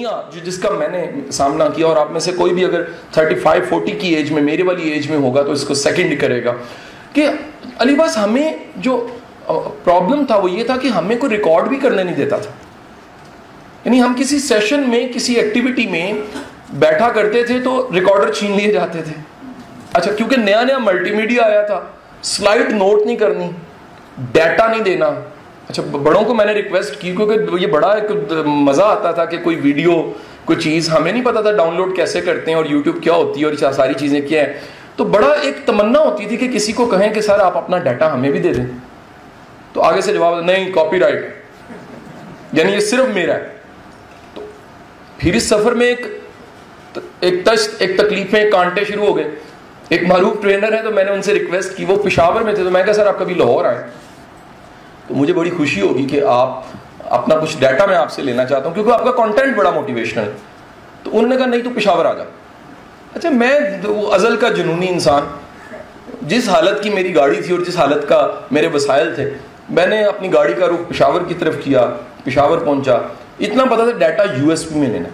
دنیا جو جس کا میں نے سامنا کیا اور آپ میں سے کوئی بھی اگر تھرٹی فائیو فورٹی کی ایج میں میرے والی ایج میں ہوگا تو اس کو سیکنڈ کرے گا کہ علی باس ہمیں جو پرابلم تھا وہ یہ تھا کہ ہمیں کوئی ریکارڈ بھی کرنے نہیں دیتا تھا۔ یعنی ہم کسی سیشن میں، کسی ایکٹیویٹی میں بیٹھا کرتے تھے تو ریکارڈر چھین لیے جاتے تھے۔ اچھا کیونکہ نیا نیا ملٹی میڈیا آیا تھا۔ سلائڈ نوٹ نہیں کرنی ڈیٹا نہیں دینا۔ اچھا بڑوں کو میں نے ریکویسٹ کی کیونکہ یہ بڑا ایک مزہ آتا تھا کہ کوئی ویڈیو کوئی چیز ہمیں نہیں پتا تھا ڈاؤن لوڈ کیسے کرتے ہیں اور یوٹیوب کیا ہوتی ہے اور ساری چیزیں کیا ہیں۔ تو بڑا ایک تمنا ہوتی تھی کہ کسی کو کہیں کہ سر آپ اپنا ڈیٹا ہمیں بھی دے دیں۔ تو آگے سے جواب نہیں کاپی رائٹ یعنی یہ صرف میرا ہے۔ تو پھر اس سفر میں ایک ایک تشت، ایک تکلیفیں کانٹے شروع ہو گئے۔ ایک معروف ٹرینر ہے تو میں نے ان سے ریکویسٹ کی، وہ پشاور میں تھے تو میں کہا، سر، آپ کبھی لاہور آئے۔ تو مجھے بڑی خوشی ہوگی کہ آپ اپنا کچھ ڈیٹا میں آپ سے لینا چاہتا ہوں، کیونکہ آپ کا کانٹینٹ بڑا موٹیویشنل ہے۔ تو انہوں نے کہا، نہیں، تو پشاور آ جا۔ اچھا میں وہ ازل کا جنونی انسان، جس حالت کی میری گاڑی تھی اور جس حالت کا میرے وسائل تھے، میں نے اپنی گاڑی کا رخ پشاور کی طرف کیا، پشاور پہنچا۔ اتنا پتا تھا ڈیٹا یو ایس پی میں لینا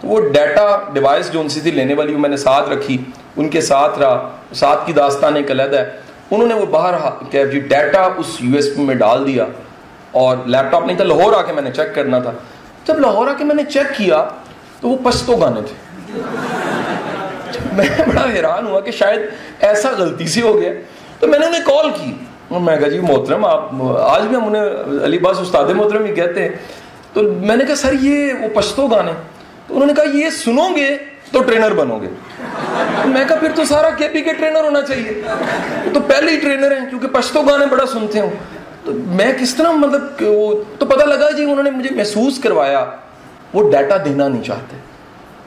تو وہ ڈیٹا ڈیوائس جو ان سی تھی لینے والی، وہ میں نے ساتھ رکھی۔ ان کے ساتھ رہا، ساتھ کی داستان ایک علیحدہ ہے۔ انہوں نے وہ باہر کیا جی ڈیٹا اس یو ایس پی میں ڈال دیا اور لیپ ٹاپ نہیں تھا، لاہور آ کے میں نے چیک کرنا تھا۔ جب لاہور آ کے میں نے چیک کیا تو وہ پشتو گانے تھے۔ میں بڑا حیران ہوا کہ شاید ایسا غلطی سے ہو گیا۔ تو میں نے انہیں کال کی۔ میں کہا جی محترم، آپ آج بھی ہم انہیں علی باس استاد محترم ہی کہتے ہیں۔ تو میں نے کہا، سر، یہ وہ پشتو گانے۔ تو انہوں نے کہا، یہ سنو گے تو ٹرینر بنو گے۔ میں کہا پھر تو سارا کے پی کے ٹرینر ہونا چاہیے۔ تو پہلے ہی ٹرینر ہیں، کیونکہ پشتو گانے بڑا سنتے ہوں۔ تو میں کس طرح مطلب تو پتہ لگا جی انہوں نے مجھے محسوس کروایا، وہ ڈیٹا دینا نہیں چاہتے۔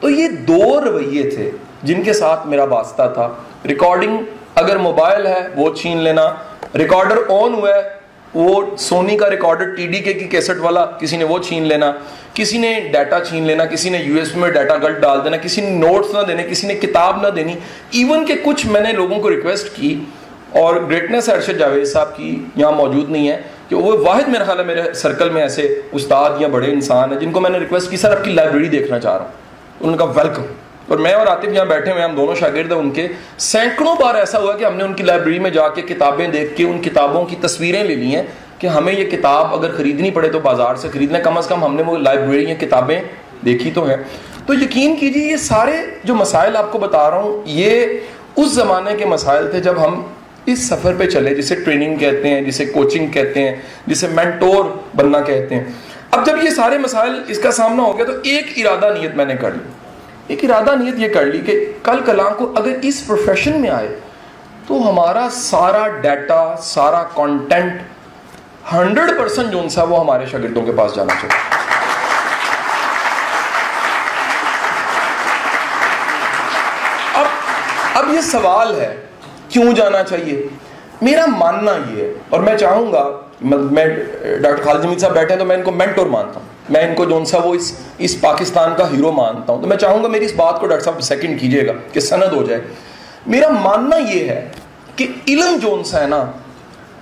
تو یہ دو رویے تھے جن کے ساتھ میرا واسطہ تھا۔ ریکارڈنگ اگر موبائل ہے، وہ چھین لینا۔ ریکارڈر آن ہوا ہے وہ سونی کا ریکارڈر ٹی ڈی کے کی کیسٹ والا کسی نے وہ چھین لینا، کسی نے ڈیٹا چھین لینا، کسی نے یو ایس میں ڈیٹا گلٹ ڈال دینا، کسی نے نوٹس نہ دینے، کسی نے کتاب نہ دینی۔ ایون کہ کچھ میں نے لوگوں کو ریکویسٹ کی اور گریٹنس ارشد جاوید صاحب کی یہاں موجود نہیں ہے کہ وہ واحد میرا خیال ہے میرے سرکل میں ایسے استاد یا بڑے انسان ہیں جن کو میں نے ریکویسٹ کی، سر، آپ کی لائبریری دیکھنا چاہ رہا ہوں۔ ان کا ویلکم اور میں اور عاطف یہاں بیٹھے ہوئے ہم دونوں شاگرد ہیں ان کے۔ سینکڑوں بار ایسا ہوا کہ ہم نے ان کی لائبریری میں جا کے کتابیں دیکھ کے، ان کتابوں کی تصویریں لے لی ہیں کہ ہمیں یہ کتاب اگر خریدنی پڑے تو بازار سے خریدنا۔ کم از کم ہم نے وہ لائبریری یا کتابیں دیکھی تو ہیں۔ تو یقین کیجیے، یہ سارے جو مسائل آپ کو بتا رہا ہوں، یہ اس زمانے کے مسائل تھے جب ہم اس سفر پہ چلے، جسے ٹریننگ کہتے ہیں، جسے کوچنگ کہتے ہیں، جسے مینٹور بننا کہتے ہیں۔ اب جب یہ سارے مسائل اس کا سامنا ہو گیا تو ایک ارادہ نیت میں نے کر لی۔ ایک ارادہ نیت یہ کر لی کہ کل کلاں کو اگر اس پروفیشن میں آئے تو ہمارا سارا ڈیٹا سارا کانٹینٹ ہنڈریڈ پرسینٹ جو سا وہ ہمارے شاگردوں کے پاس جانا چاہیے۔ اب اب یہ سوال ہے، کیوں جانا چاہیے؟ میرا ماننا یہ ہے اور میں چاہوں گا، میں ڈاکٹر خالد جمید صاحب بیٹھے ہیں تو میں ان کو مینٹور مانتا ہوں۔ میں ان کو جو سا وہ اس اس پاکستان کا ہیرو مانتا ہوں۔ تو میں چاہوں گا میری اس بات کو ڈاکٹر صاحب سیکنڈ کیجیے گا کہ سند ہو جائے۔ میرا ماننا یہ ہے کہ علم جو سا ہے نا،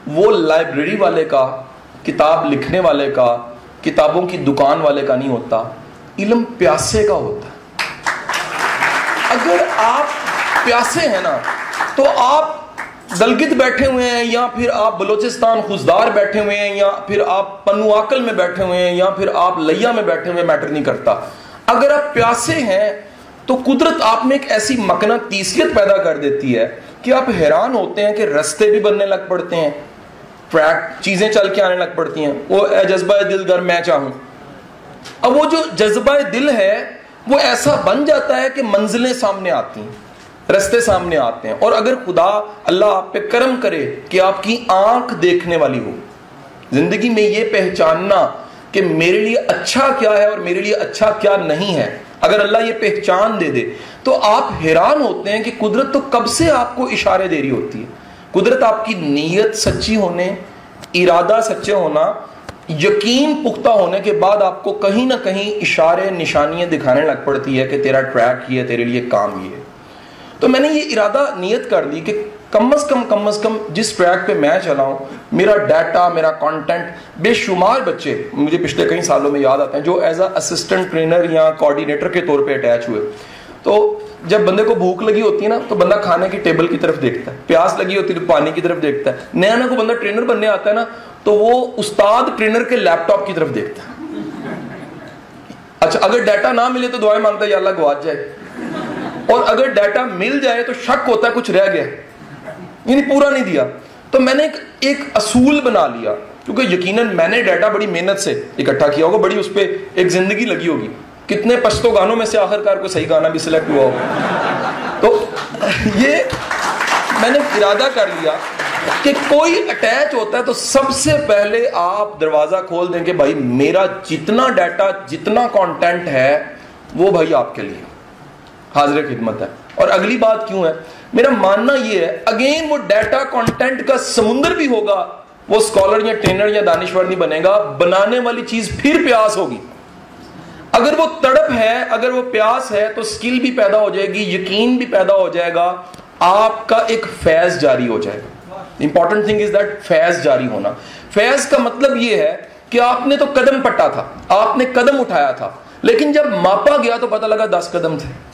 وہ لائبریری والے کا، کتاب لکھنے والے کا، کتابوں کی دکان والے کا نہیں ہوتا۔ علم پیاسے کا ہوتا۔ ہے اگر آپ پیاسے ہیں نا، تو آپ دلگت بیٹھے ہوئے ہیں، یا پھر آپ بلوچستان خوزدار بیٹھے ہوئے ہیں، یا پھر آپ پنواکل میں بیٹھے ہوئے ہیں، یا پھر آپ لیا میں بیٹھے ہوئے میٹر نہیں کرتا۔ اگر آپ پیاسے ہیں، تو قدرت آپ میں ایک ایسی مکنا تیسیت پیدا کر دیتی ہے کہ آپ حیران ہوتے ہیں کہ رستے بھی بننے لگ پڑتے ہیں ٹریک چیزیں چل کے آنے لگ پڑتی ہیں۔ وہ اے جذبہ دل گر، میں چاہوں۔ اب وہ جو جذبہ دل ہے، وہ ایسا بن جاتا ہے کہ منزلیں سامنے آتی ہیں۔ رستے سامنے آتے ہیں اور اگر خدا اللہ آپ پہ کرم کرے کہ آپ کی آنکھ دیکھنے والی ہو، زندگی میں یہ پہچاننا کہ میرے لیے اچھا کیا ہے اور میرے لیے اچھا کیا نہیں ہے، اگر اللہ یہ پہچان دے دے تو آپ حیران ہوتے ہیں کہ قدرت تو کب سے آپ کو اشارے دے رہی ہوتی ہے۔ قدرت آپ کی نیت سچی ہونے، ارادہ سچے ہونا، یقین پختہ ہونے کے بعد آپ کو کہیں نہ کہیں اشارے، نشانیاں دکھانے لگ پڑتی ہے کہ تیرا ٹریک یہ ہے، تیرے لیے کام یہ ہے۔ تو میں نے یہ ارادہ نیت کر دی کہ کم از کم کم از کم جس ٹریک پہ میں چلاؤں، میرا ڈیٹا میرا کانٹینٹ بے شمار بچے مجھے پچھلے کئی سالوں میں یاد آتے ہیں، جو ایز اے اسسٹنٹ ٹرینر یا کوآڈینیٹر کے طور پہ اٹیچ ہوئے۔ تو جب بندے کو بھوک لگی ہوتی ہے نا، تو بندہ کھانے کی ٹیبل کی طرف دیکھتا ہے، پیاس لگی ہوتی ہے تو پانی کی طرف دیکھتا ہے۔ نیا نیا کو بندہ ٹرینر بننے آتا ہے نا، تو وہ استاد ٹرینر کے لیپ ٹاپ کی طرف دیکھتا ہے۔ اچھا اگر ڈیٹا نہ ملے تو دعائیں مانگتا ہے، یا اللہ گواچ جائے۔ اور اگر ڈیٹا مل جائے تو شک ہوتا ہے کچھ رہ گیا یعنی پورا نہیں دیا۔ تو میں نے ایک ایک اصول بنا لیا۔ کیونکہ یقیناً میں نے ڈیٹا بڑی محنت سے اکٹھا کیا ہوگا، بڑی اس پہ ایک زندگی لگی ہوگی۔ کتنے پشتو گانوں میں سے آخر کار کو صحیح گانا بھی سلیکٹ ہوا ہوگا تو یہ میں نے ارادہ کر لیا کہ کوئی اٹیچ ہوتا ہے تو سب سے پہلے آپ دروازہ کھول دیں کہ بھائی میرا جتنا ڈیٹا جتنا کانٹینٹ ہے، وہ بھائی آپ کے لیے۔ حاضر خدمت ہے۔ اور اگلی بات کیوں ہے؟ میرا ماننا یہ ہے اگین وہ ڈیٹا کانٹینٹ کا سمندر بھی ہوگا، وہ اسکالر یا ٹرینر یا دانشور نہیں بنے گا، بنانے والی چیز پھر پیاس ہوگی۔ اگر وہ تڑپ ہے، اگر وہ پیاس ہے، تو سکل بھی پیدا ہو جائے گی، یقین بھی پیدا ہو جائے گا، آپ کا ایک فیض جاری ہو جائے گا۔ امپورٹنٹ تھنگ از دیٹ فیض جاری ہونا۔ فیض کا مطلب یہ ہے کہ آپ نے تو قدم پٹا تھا، آپ نے قدم اٹھایا تھا، لیکن جب ماپا گیا تو پتہ لگا دس قدم تھے۔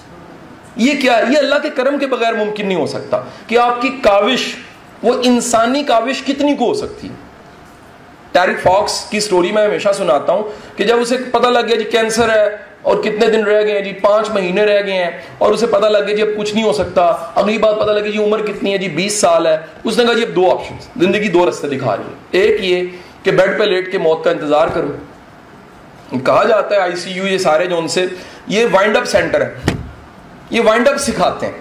یہ کیا یہ اللہ کے کرم کے بغیر ممکن نہیں ہو سکتا کہ آپ کی کاوش، وہ انسانی کاوش کتنی کو ہو سکتی ٹیرک فاکس کی سٹوری میں ہمیشہ سناتا ہوں کہ جب اسے پتہ لگ گیا جی کینسر ہے اور کتنے دن رہ گئے ہیں جی پانچ مہینے رہ گئے ہیں اور اسے پتہ لگ گیا جی اب کچھ نہیں ہو سکتا، اگلی بات پتہ لگی جی عمر کتنی ہے جی بیس سال ہے، اس نے کہا جی اب دو آپشن زندگی دو رستے دکھا رہی ہے ایک یہ کہ بیڈ پہ لیٹ کے موت کا انتظار کروں کہا جاتا ہے آئی سی یو یہ سارے جو ان سے، یہ وائنڈ اپ سینٹر ہے۔ یہ وائنڈ اپ سکھاتے ہیں۔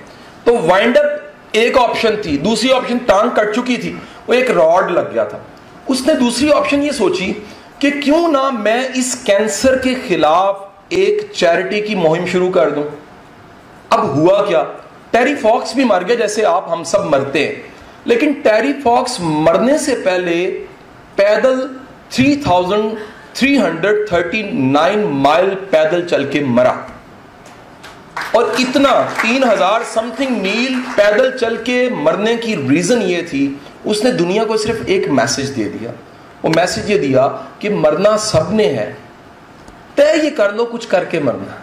تو وائنڈ اپ ایک آپشن تھی، دوسری آپشن ٹانگ کٹ چکی تھی، وہ ایک راڈ لگ گیا تھا۔ اس نے دوسری آپشن یہ سوچی کہ کیوں نہ میں اس کینسر کے خلاف ایک چیریٹی کی مہم شروع کر دوں۔ اب ہوا کیا؟ ٹیری فاکس بھی مر گیا جیسے آپ ہم سب مرتے ہیں۔ لیکن ٹیری فاکس مرنے سے پہلے پیدل 3339 مائل پیدل چل کے مرا۔ اور اتنا تین ہزار سم تھنگ میل پیدل چل کے مرنے کی ریزن یہ تھی، اس نے دنیا کو صرف ایک میسج دے دیا۔ وہ میسج یہ دیا کہ مرنا سب نے ہے۔ طے یہ کر لو، کچھ کر کے مرنا۔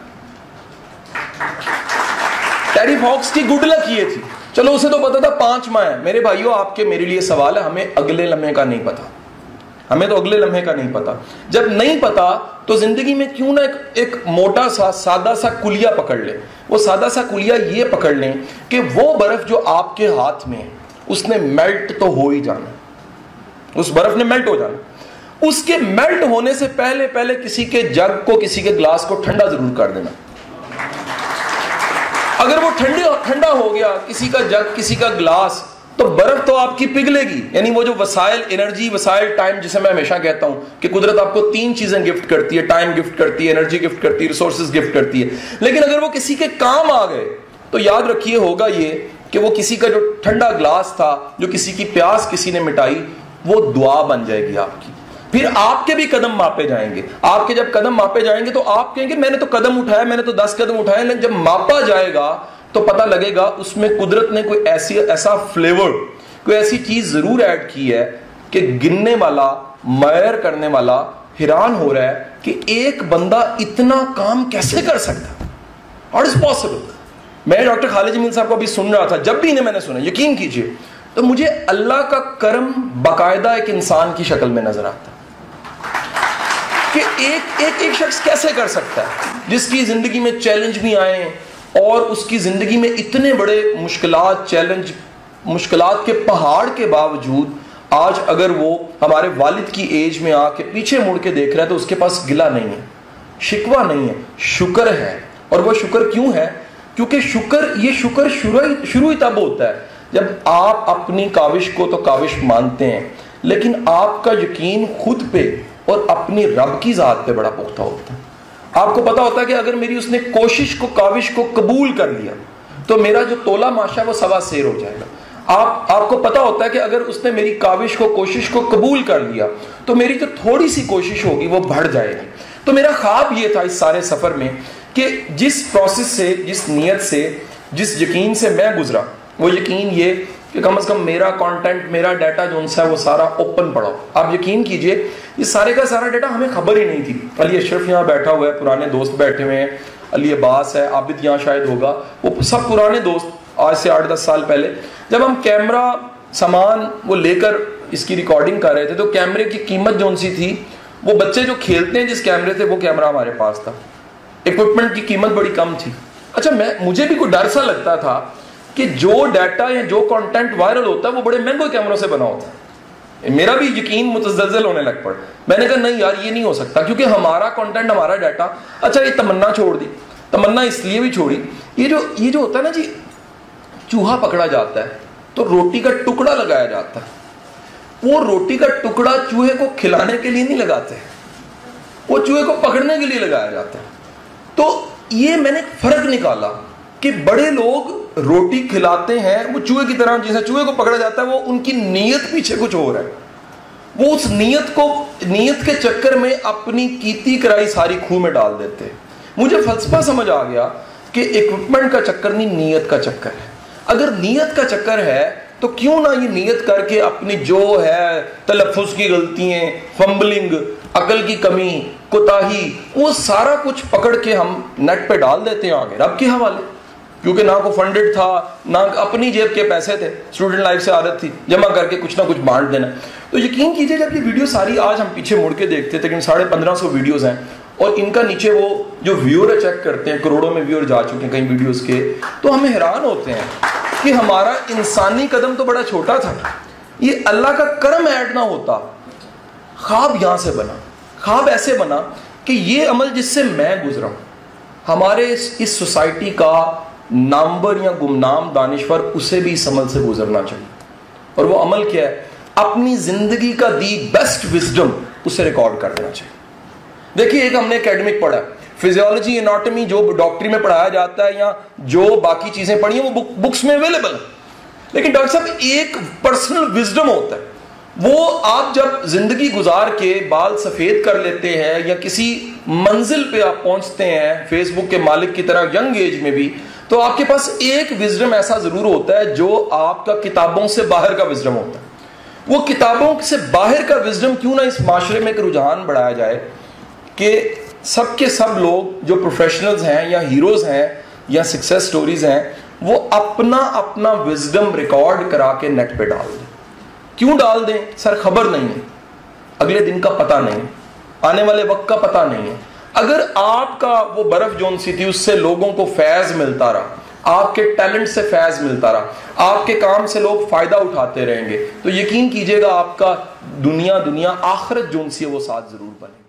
ٹیری فاکس کی گڈ لک یہ تھی۔ چلو، اسے تو پتا تھا، پانچ ماہ ہے میرے بھائیوں آپ کے میرے لیے سوال ہے، ہمیں اگلے لمحے کا نہیں پتا۔ ہمیں تو اگلے لمحے کا نہیں پتا۔ جب نہیں پتا تو زندگی میں کیوں نہ ایک ایک موٹا سا، سادہ سا کلیا پکڑ لے۔ وہ سادہ سا کلیا یہ پکڑ لیں کہ وہ برف جو آپ کے ہاتھ میں اس نے میلٹ تو ہو ہی جانا۔ اس برف نے میلٹ ہو جانا۔ اس کے میلٹ ہونے سے پہلے پہلے کسی کے جگ کو، کسی کے گلاس کو ٹھنڈا ضرور کر دینا۔ اگر وہ ٹھنڈے ٹھنڈا ہو گیا، کسی کا جگ، کسی کا گلاس تو برف تو آپ کی پگھلے گی۔ یعنی وہ جو وسائل انرجی وسائل ٹائم جسے میں ہمیشہ کہتا ہوں کہ قدرت آپ کو تین چیزیں گفٹ کرتی ہے ٹائم گفٹ کرتی ہے انرجی گفٹ کرتی ہے ریسورسز گفٹ کرتی ہے۔ لیکن اگر وہ کسی کے کام آ گئے، تو یاد رکھیے ہوگا یہ کہ وہ کسی کا جو ٹھنڈا گلاس تھا، جو کسی کی پیاس کسی نے مٹائی، وہ دعا بن جائے گی آپ کی۔ پھر آپ کے بھی قدم ماپے جائیں گے۔ آپ کے جب قدم ماپے جائیں گے، تو آپ کہیں گے، میں نے تو قدم اٹھایا، میں نے تو دس قدم اٹھائے، لیکن جب ماپا جائے گا تو پتہ لگے گا اس میں قدرت نے کوئی ایسی ایسا فلیور کوئی ایسی چیز ضرور ایڈ کی ہے کہ گننے والا میئر کرنے والا حیران ہو رہا ہے کہ ایک بندہ اتنا کام کیسے کر سکتا اور از پاسبل میں ڈاکٹر خالد جمیل صاحب کو ابھی سن رہا تھا، جب بھی انہیں میں نے سنا، یقین کیجیے۔ تو مجھے اللہ کا کرم باقاعدہ ایک انسان کی شکل میں نظر آتا کہ ایک ایک ایک شخص کیسے کر سکتا ہے؟ جس کی زندگی میں چیلنج بھی آئے اور اس کی زندگی میں اتنے بڑے مشکلات، چیلنج، مشکلات کے پہاڑ کے باوجود آج اگر وہ ہمارے والد کی ایج میں آ کے پیچھے مڑ کے دیکھ رہا ہے تو اس کے پاس گلا نہیں ہے شکوا نہیں ہے، شکر ہے۔ اور وہ شکر کیوں ہے؟ کیونکہ شکر، یہ شکر شروع ہی تب ہوتا ہے جب آپ اپنی کاوش کو تو کاوش مانتے ہیں، لیکن آپ کا یقین خود پہ اور اپنی رب کی ذات پہ بڑا پختہ ہوتا ہے۔ آپ کو پتا ہوتا ہے کہ اگر میری اس نے کوشش کو، کاوش کو قبول کر لیا، تو میرا جو تولا ماشا وہ سوا سیر ہو جائے گا۔ آپ آپ کو پتا ہوتا ہے کہ اگر اس نے میری کاوش کو، کوشش کو قبول کر لیا، تو میری جو تھوڑی سی کوشش ہوگی وہ بڑھ جائے گی۔ تو میرا خواب یہ تھا اس سارے سفر میں کہ جس پروسیس سے، جس نیت سے، جس یقین سے میں گزرا، وہ یقین یہ کہ کم از کم میرا کانٹینٹ میرا ڈیٹا جو ان سے ہے وہ سارا اوپن پڑا آپ یقین کیجیے یہ سارے کا سارا ڈیٹا ہمیں خبر ہی نہیں تھی۔ علی اشرف یہاں بیٹھا ہوا ہے، پرانے دوست بیٹھے ہوئے ہیں۔ علی عباس ہے، عابد یہاں شاید ہوگا۔ وہ سب پرانے دوست، آج سے آٹھ دس سال پہلے۔ جب ہم کیمرہ سامان وہ لے کر اس کی ریکارڈنگ کر رہے تھے، تو کیمرے کی قیمت جو ان سی تھی، وہ بچے جو کھیلتے ہیں جس کیمرے تھے وہ کیمرہ ہمارے پاس تھا۔ اکوپمنٹ کی قیمت بڑی کم تھی۔ اچھا میں، مجھے بھی کوئی ڈر سا لگتا تھا کہ جو ڈیٹا یا جو کانٹینٹ وائرل ہوتا ہے، وہ بڑے مہنگے کیمروں سے بنا ہوتا ہے۔ میرا بھی یقین متزلزل ہونے لگ پڑ میں نے کہا، نہیں یار، یہ نہیں ہو سکتا، کیونکہ ہمارا کانٹینٹ ہمارا ڈیٹا اچھا یہ تمنا چھوڑ دی۔ تمنا اس لیے بھی چھوڑی۔ یہ جو یہ جو ہوتا ہے نا جی چوہا پکڑا جاتا ہے، تو روٹی کا ٹکڑا لگایا جاتا ہے۔ وہ روٹی کا ٹکڑا چوہے کو کھلانے کے لیے نہیں لگاتے، وہ چوہے کو پکڑنے کے لیے لگایا جاتا ہے۔ تو یہ میں نے فرق نکالا۔ کہ بڑے لوگ روٹی کھلاتے ہیں، وہ چوہے کی طرح، جیسے چوہے کو پکڑا جاتا ہے، وہ ان کی نیت پیچھے کچھ ہو رہا ہے۔ وہ اس نیت کو، نیت کے چکر میں اپنی کیتی کرائی ساری کھو میں ڈال دیتے۔ مجھے فلسفہ سمجھ آ گیا کہ اکوپمنٹ کا چکر نہیں، نیت کا چکر ہے۔ اگر نیت کا چکر ہے، تو کیوں نہ یہ نیت کر کے اپنی جو ہے، تلفظ کی غلطیاں فمبلنگ عقل کی کمی، کوتاہی، وہ سارا کچھ پکڑ کے ہم نیٹ پہ ڈال دیتے ہیں آگے، رب کے حوالے۔ کیونکہ نہ کو فنڈڈ تھا، نہ اپنی جیب کے پیسے تھے اسٹوڈنٹ لائف سے عادت تھی، جمع کر کے کچھ نہ کچھ بانٹ دینا۔ تو یقین کیجیے جب یہ ویڈیو ساری آج ہم پیچھے مڑ کے دیکھتے، تقریباً ساڑھے پندرہ سو ویڈیوز ہیں، اور ان کا نیچے وہ جو ویور چیک کرتے ہیں، کروڑوں میں ویور جا چکے ہیں کئی ویڈیوز کے، تو ہمیں حیران ہوتے ہیں کہ ہمارا انسانی قدم تو بڑا چھوٹا تھا۔ یہ اللہ کا کرم ایڈ نہ ہوتا۔ خواب یہاں سے بنا۔ خواب ایسے بنا کہ یہ عمل جس سے میں گزرا ہوں۔ ہمارے اس سوسائٹی کا نامبر یا گمنام دانشور اسے بھی اس عمل سے گزرنا چاہیے۔ اور وہ عمل کیا ہے؟ اپنی زندگی کا دی بیسٹ وزڈم اسے ریکارڈ کر دینا چاہیے۔ دیکھیے، ایک ہم نے اکیڈمک پڑھا فزیولوجی اناٹمی جو ڈاکٹری میں پڑھایا جاتا ہے یا جو باقی چیزیں پڑھی ہیں، وہ بکس میں اویلیبل لیکن ڈاکٹر صاحب، ایک پرسنل وزڈم ہوتا ہے۔ وہ آپ جب زندگی گزار کے بال سفید کر لیتے ہیں یا کسی منزل پہ آپ پہنچتے ہیں فیس بک کے مالک کی طرح ینگ ایج میں بھی تو آپ کے پاس ایک وزڈم ایسا ضرور ہوتا ہے جو آپ کا کتابوں سے باہر کا وزڈم ہوتا ہے۔ وہ کتابوں سے باہر کا وزڈم کیوں نہ اس معاشرے میں ایک رجحان بڑھایا جائے کہ سب کے سب لوگ جو پروفیشنلز ہیں یا ہیروز ہیں یا سکسیس سٹوریز ہیں، وہ اپنا اپنا وزڈم ریکارڈ کرا کے نیٹ پہ ڈال دیں۔ کیوں ڈال دیں؟ سر خبر نہیں ہے۔ اگلے دن کا پتہ نہیں۔ آنے والے وقت کا پتہ نہیں ہے۔ اگر آپ کا وہ برف جون سی تھی، اس سے لوگوں کو فیض ملتا رہا، آپ کے ٹیلنٹ سے فیض ملتا رہا، آپ کے کام سے لوگ فائدہ اٹھاتے رہیں گے، تو یقین کیجیے گا آپ کا دنیا دنیا آخرت جون سی ہے، وہ ساتھ ضرور بنے